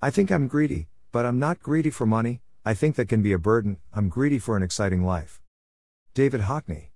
I think I'm greedy, but I'm not greedy for money, I think that can be a burden, I'm greedy for an exciting life. David Hockney.